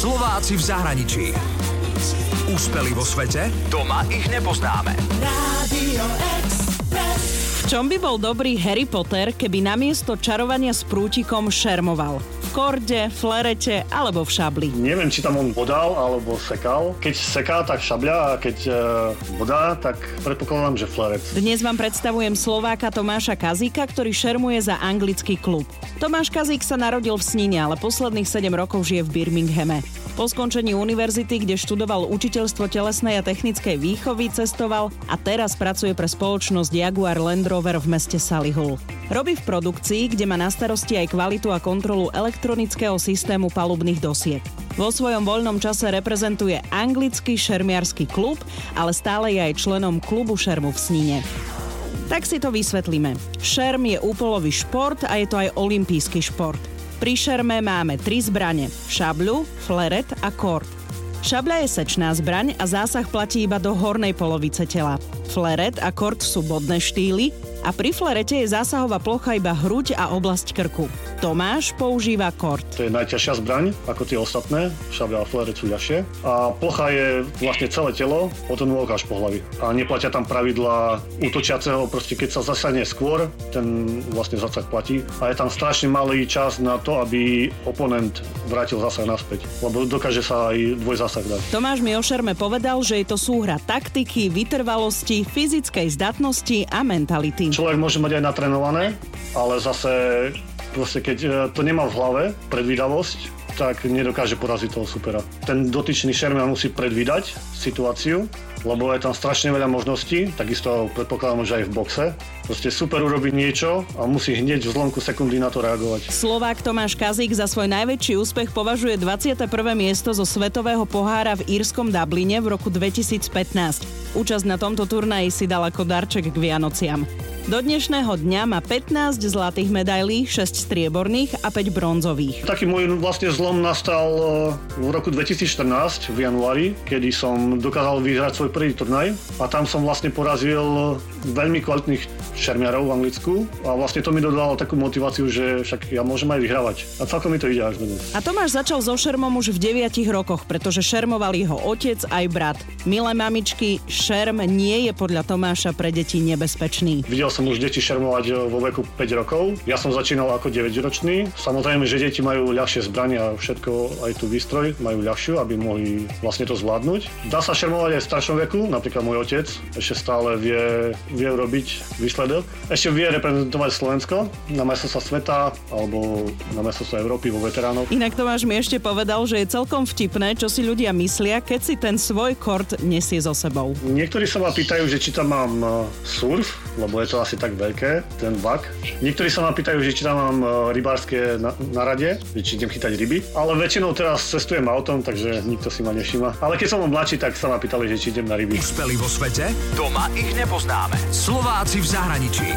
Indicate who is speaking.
Speaker 1: Slováci v zahraničí. Úspeli vo svete? Doma ich nepoznáme.
Speaker 2: V čom by bol dobrý Harry Potter, keby namiesto čarovania s prútikom šermoval? V korde, flerete alebo v šabli?
Speaker 3: Neviem, či tam on bodal alebo sekal. Keď seká, tak šabľa a keď e, bodá, tak predpokladám, že flerec.
Speaker 2: Dnes vám predstavujem Slováka Tomáša Kazíka, ktorý šermuje za anglický klub. Tomáš Kazík sa narodil v Snine, ale posledných 7 rokov žije v Birminghame. Po skončení univerzity, kde študoval učiteľstvo telesnej a technickej výchovy, cestoval a teraz pracuje pre spoločnosť Jaguar Land Rover v meste Solihull. Robí v produkcii, kde má na starosti aj kvalitu a kontrolu elektronického systému palubných dosiek. Vo svojom voľnom čase reprezentuje anglický šermiarský klub, ale stále je aj členom klubu šermu v Snine. Tak si to vysvetlíme. Šerm je úpolový šport a je to aj olimpijský šport. Pri šerme máme tri zbrane. Šabľu, fleret a kord. Šabľa je sečná zbraň a zásah platí iba do hornej polovice tela. Fleret a kord sú bodné štýly a pri flerete je zásahová plocha iba hruď a oblasť krku. Tomáš používa kord.
Speaker 3: To je najťažšia zbraň, ako tie ostatné. Šabľa a fleret sú ľahšie. A plocha je vlastne celé telo, od nôh až po hlavy. A neplatia tam pravidla útočiaceho, proste keď sa zasahne skôr, ten vlastne zasah platí. A je tam strašne malý čas na to, aby oponent vrátil zasah naspäť. Lebo dokáže sa aj dvojzasah dať.
Speaker 2: Tomáš mi o šerme povedal, že je to súhra taktiky, vytrvalosti, fyzickej zdatnosti a mentality.
Speaker 3: Človek môže mať aj natrenované, ale zase proste keď e, to nemá v hlave, predvídavosť, tak nedokáže poraziť toho supera. Ten dotyčný šermiar musí predvídať situáciu, lebo je tam strašne veľa možností, takisto predpokladám, že aj v boxe. Proste super urobiť niečo a musí hneď v zlomku sekundy na to reagovať.
Speaker 2: Slovák Tomáš Kazík za svoj najväčší úspech považuje 21. miesto zo Svetového pohára v írskom Dubline v roku 2015. Účasť na tomto turnaji si dal ako darček k Vianociam. Do dnešného dňa má 15 zlatých medailí, 6 strieborných a 5 bronzových.
Speaker 3: Taký môj vlastne zlom nastal e, v roku 2014 v januári, kedy som dokázal vyhrať svoj prvý turnaj a tam som vlastne porazil veľmi kvalitných šermiarov v Anglicku a vlastne to mi dodalo takú motiváciu, že však ja môžem aj vyhrávať. A celkom mi to ide až dnes.
Speaker 2: A Tomáš začal so šermom už v 9 rokoch, pretože šermoval jeho otec aj brat. Milé mamičky, šerm nie je podľa Tomáša pre deti nebezpečný.
Speaker 3: Videl som už deti šermovať e, vo veku 5 rokov. Ja som začínal ako 9-ročný. Samozrejme, že deti majú ľahšie zbrania a všetko, aj tú výstroj majú ľahšiu, aby mohli vlastne to zvládnuť. Dá sa šermovať aj v staršom veku, napríklad môj otec ešte stále vie, vie robiť výsledok. Ešte vie reprezentovať Slovensko na majstrovstvá sveta alebo na majstrovstvá Európy vo veteránoch.
Speaker 2: Inak Tomáš mi ešte povedal, že je celkom vtipné, čo si ľudia myslia, keď si ten svoj kort nesie so sebou.
Speaker 3: Niektorí sa ma pýtajú, že či tam mám e, surf, lebo je to asi tak veľké, ten vak. Niektorí sa ma pýtajú, že či tam mám e, rybárske na, na či idem chytať ryby. Ale väčšinou teraz cestujem autom, takže nikto si ma nevšíma. Ale keď som bol mladší, tak sa ma pýtali, že či idem na ryby.
Speaker 1: Úspeli vo svete? Doma ich nepoznáme. Slováci v zahraničí.